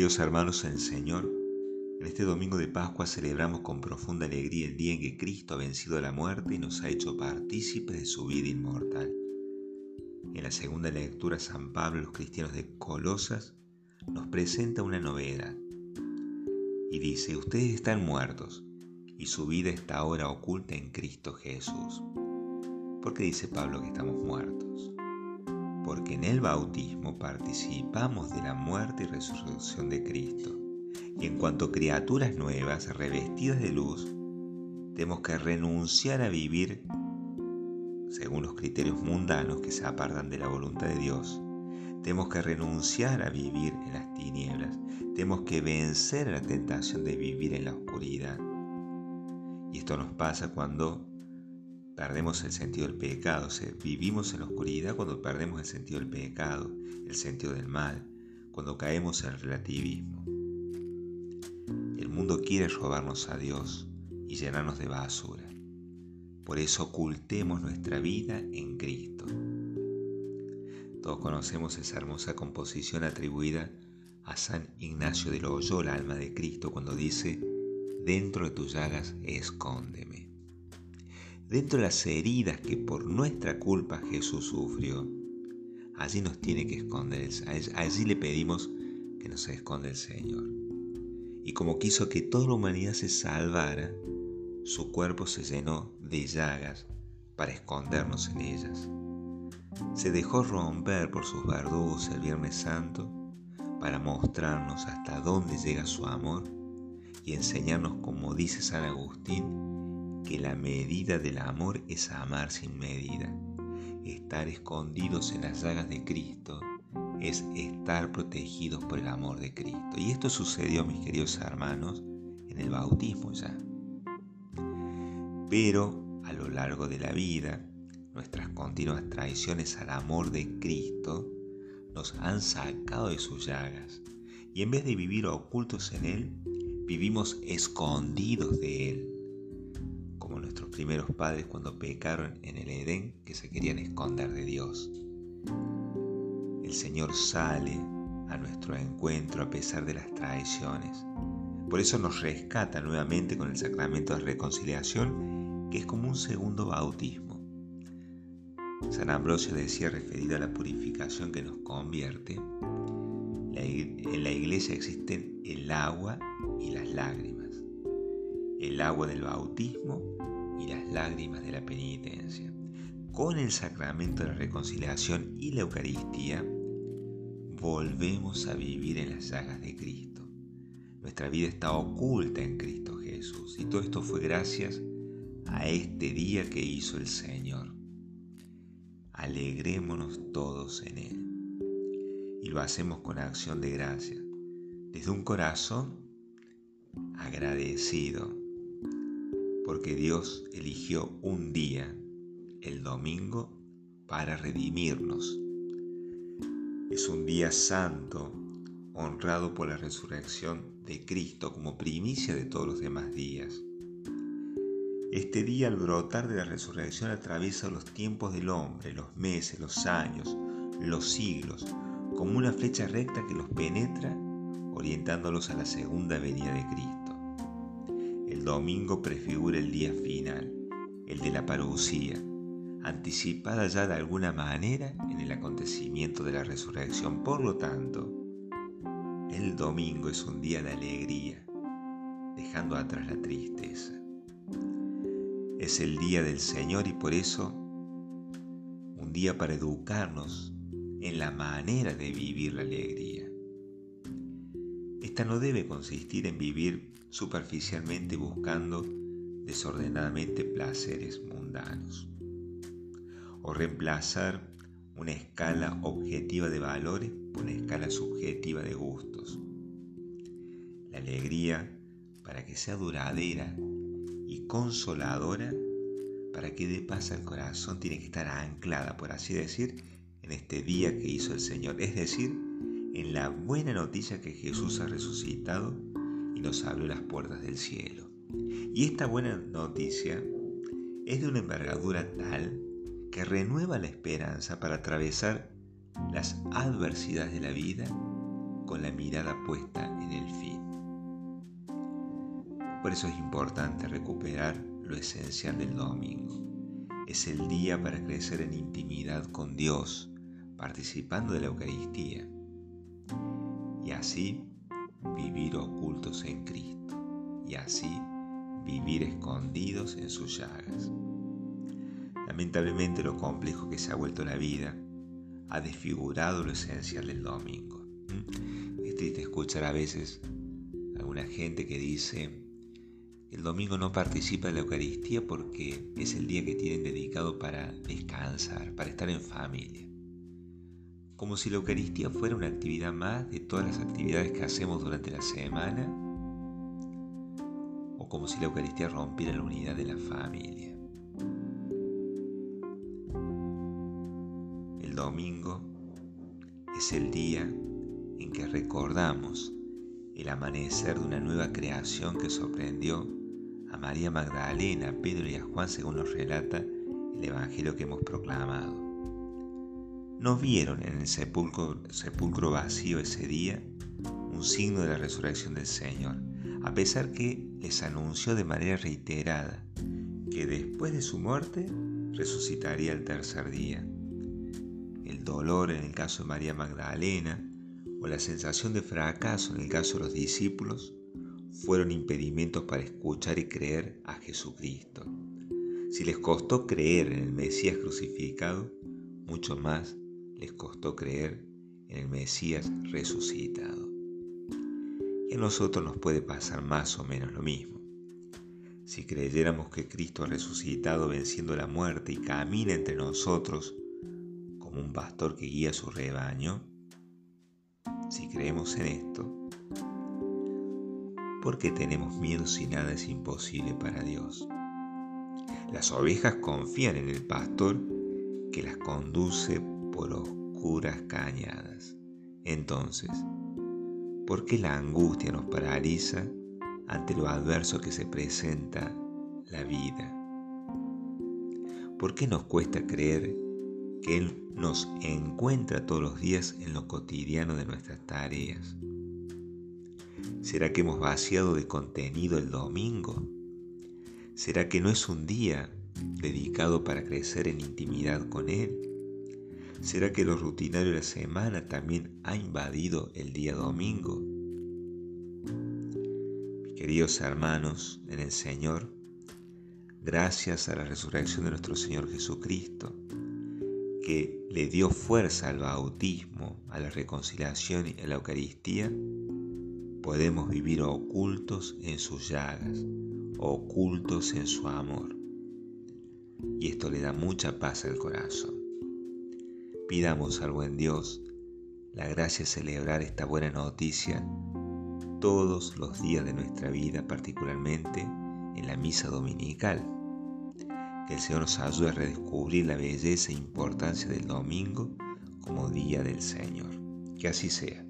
Queridos hermanos en el Señor, en este domingo de Pascua celebramos con profunda alegría el día en que Cristo ha vencido la muerte y nos ha hecho partícipes de su vida inmortal. En la segunda lectura, San Pablo, los cristianos de Colosas, nos presenta una novedad y dice, ustedes están muertos y su vida está ahora oculta en Cristo Jesús. ¿Por qué dice Pablo que estamos muertos? Porque en el bautismo participamos de la muerte y resurrección de Cristo. Y en cuanto criaturas nuevas, revestidas de luz, tenemos que renunciar a vivir según los criterios mundanos que se apartan de la voluntad de Dios. Tenemos que renunciar a vivir en las tinieblas. Tenemos que vencer la tentación de vivir en la oscuridad. Y esto nos pasa cuando perdemos el sentido del pecado. Vivimos en la oscuridad cuando perdemos el sentido del pecado, el sentido del mal, cuando caemos en el relativismo. El mundo quiere robarnos a Dios y llenarnos de basura. Por eso ocultemos nuestra vida en Cristo. Todos conocemos esa hermosa composición atribuida a San Ignacio de Loyola, alma de Cristo, cuando dice, dentro de tus llagas escóndeme dentro de las heridas que por nuestra culpa Jesús sufrió, allí nos tiene que esconder, allí le pedimos que nos esconda el Señor. Y como quiso que toda la humanidad se salvara, su cuerpo se llenó de llagas para escondernos en ellas. Se dejó romper por sus verdugos el Viernes Santo para mostrarnos hasta dónde llega su amor y enseñarnos, como dice San Agustín, que la medida del amor es amar sin medida. Estar escondidos en las llagas de Cristo es estar protegidos por el amor de Cristo. Y esto sucedió, mis queridos hermanos, en el bautismo ya. Pero a lo largo de la vida, nuestras continuas traiciones al amor de Cristo nos han sacado de sus llagas. Y en vez de vivir ocultos en Él, vivimos escondidos de Él primeros padres cuando pecaron en el Edén que se querían esconder de Dios. El Señor sale a nuestro encuentro a pesar de las traiciones. Por eso nos rescata nuevamente con el sacramento de reconciliación, que es como un segundo bautismo. San Ambrosio decía, referido a la purificación que nos convierte, en la iglesia existen el agua y las lágrimas. El agua del bautismo y las lágrimas de la penitencia. Con el sacramento de la reconciliación y la Eucaristía, volvemos a vivir en las llagas de Cristo. Nuestra vida está oculta en Cristo Jesús y todo esto fue gracias a este día que hizo el Señor. Alegrémonos todos en Él. Y lo hacemos con acción de gracia, desde un corazón agradecido porque Dios eligió un día, el domingo, para redimirnos. Es un día santo, honrado por la resurrección de Cristo como primicia de todos los demás días. Este día al brotar de la resurrección atraviesa los tiempos del hombre, los meses, los años, los siglos, como una flecha recta que los penetra, orientándolos a la segunda venida de Cristo. El domingo prefigura el día final, el de la parucía, anticipada ya de alguna manera en el acontecimiento de la resurrección. Por lo tanto, el domingo es un día de alegría, dejando atrás la tristeza. Es el día del Señor y por eso un día para educarnos en la manera de vivir la alegría. No debe consistir en vivir superficialmente buscando desordenadamente placeres mundanos o reemplazar una escala objetiva de valores por una escala subjetiva de gustos. La alegría, para que sea duradera y consoladora, para que dé paz al corazón, tiene que estar anclada, por así decir, en este día que hizo el Señor, es decir, en la buena noticia que Jesús ha resucitado y nos abrió las puertas del cielo. Y esta buena noticia es de una envergadura tal que renueva la esperanza para atravesar las adversidades de la vida con la mirada puesta en el fin. Por eso es importante recuperar lo esencial del domingo. Es el día para crecer en intimidad con Dios, participando de la Eucaristía. Y así vivir ocultos en Cristo. Y así vivir escondidos en sus llagas. Lamentablemente lo complejo que se ha vuelto la vida ha desfigurado lo esencial del domingo. ¿Mm? Es triste escuchar a veces a alguna gente que dice, el domingo no participa en la Eucaristía porque es el día que tienen dedicado para descansar, para estar en familia. Como si la Eucaristía fuera una actividad más de todas las actividades que hacemos durante la semana, o como si la Eucaristía rompiera la unidad de la familia. El domingo es el día en que recordamos el amanecer de una nueva creación que sorprendió a María Magdalena, a Pedro y a Juan según nos relata el Evangelio que hemos proclamado. No vieron en el sepulcro, vacío ese día un signo de la resurrección del Señor, a pesar que les anunció de manera reiterada que después de su muerte resucitaría el tercer día el dolor en el caso de María Magdalena o la sensación de fracaso en el caso de los discípulos fueron impedimentos para escuchar y creer a Jesucristo. Si les costó creer en el Mesías crucificado, mucho más les costó creer en el Mesías resucitado. Y a nosotros nos puede pasar más o menos lo mismo. Si creyéramos que Cristo ha resucitado venciendo la muerte y camina entre nosotros como un pastor que guía su rebaño, si creemos en esto, ¿por qué tenemos miedo si nada es imposible para Dios? Las ovejas confían en el pastor que las conduce por oscuras cañadas. Entonces, ¿por qué la angustia nos paraliza ante lo adverso que se presenta la vida? ¿Por qué nos cuesta creer que Él nos encuentra todos los días en lo cotidiano de nuestras tareas. ¿Será que hemos vaciado de contenido el domingo? ¿Será que no es un día dedicado para crecer en intimidad con Él? ¿Será que lo rutinario de la semana también ha invadido el día domingo? Mis queridos hermanos en el Señor, gracias a la resurrección de nuestro Señor Jesucristo, que le dio fuerza al bautismo, a la reconciliación y a la Eucaristía, podemos vivir ocultos en sus llagas, ocultos en su amor. Y esto le da mucha paz al corazón. Pidamos al buen Dios la gracia de celebrar esta buena noticia todos los días de nuestra vida, particularmente en la misa dominical que el Señor nos ayude a redescubrir la belleza e importancia del domingo como día del Señor. Que así sea.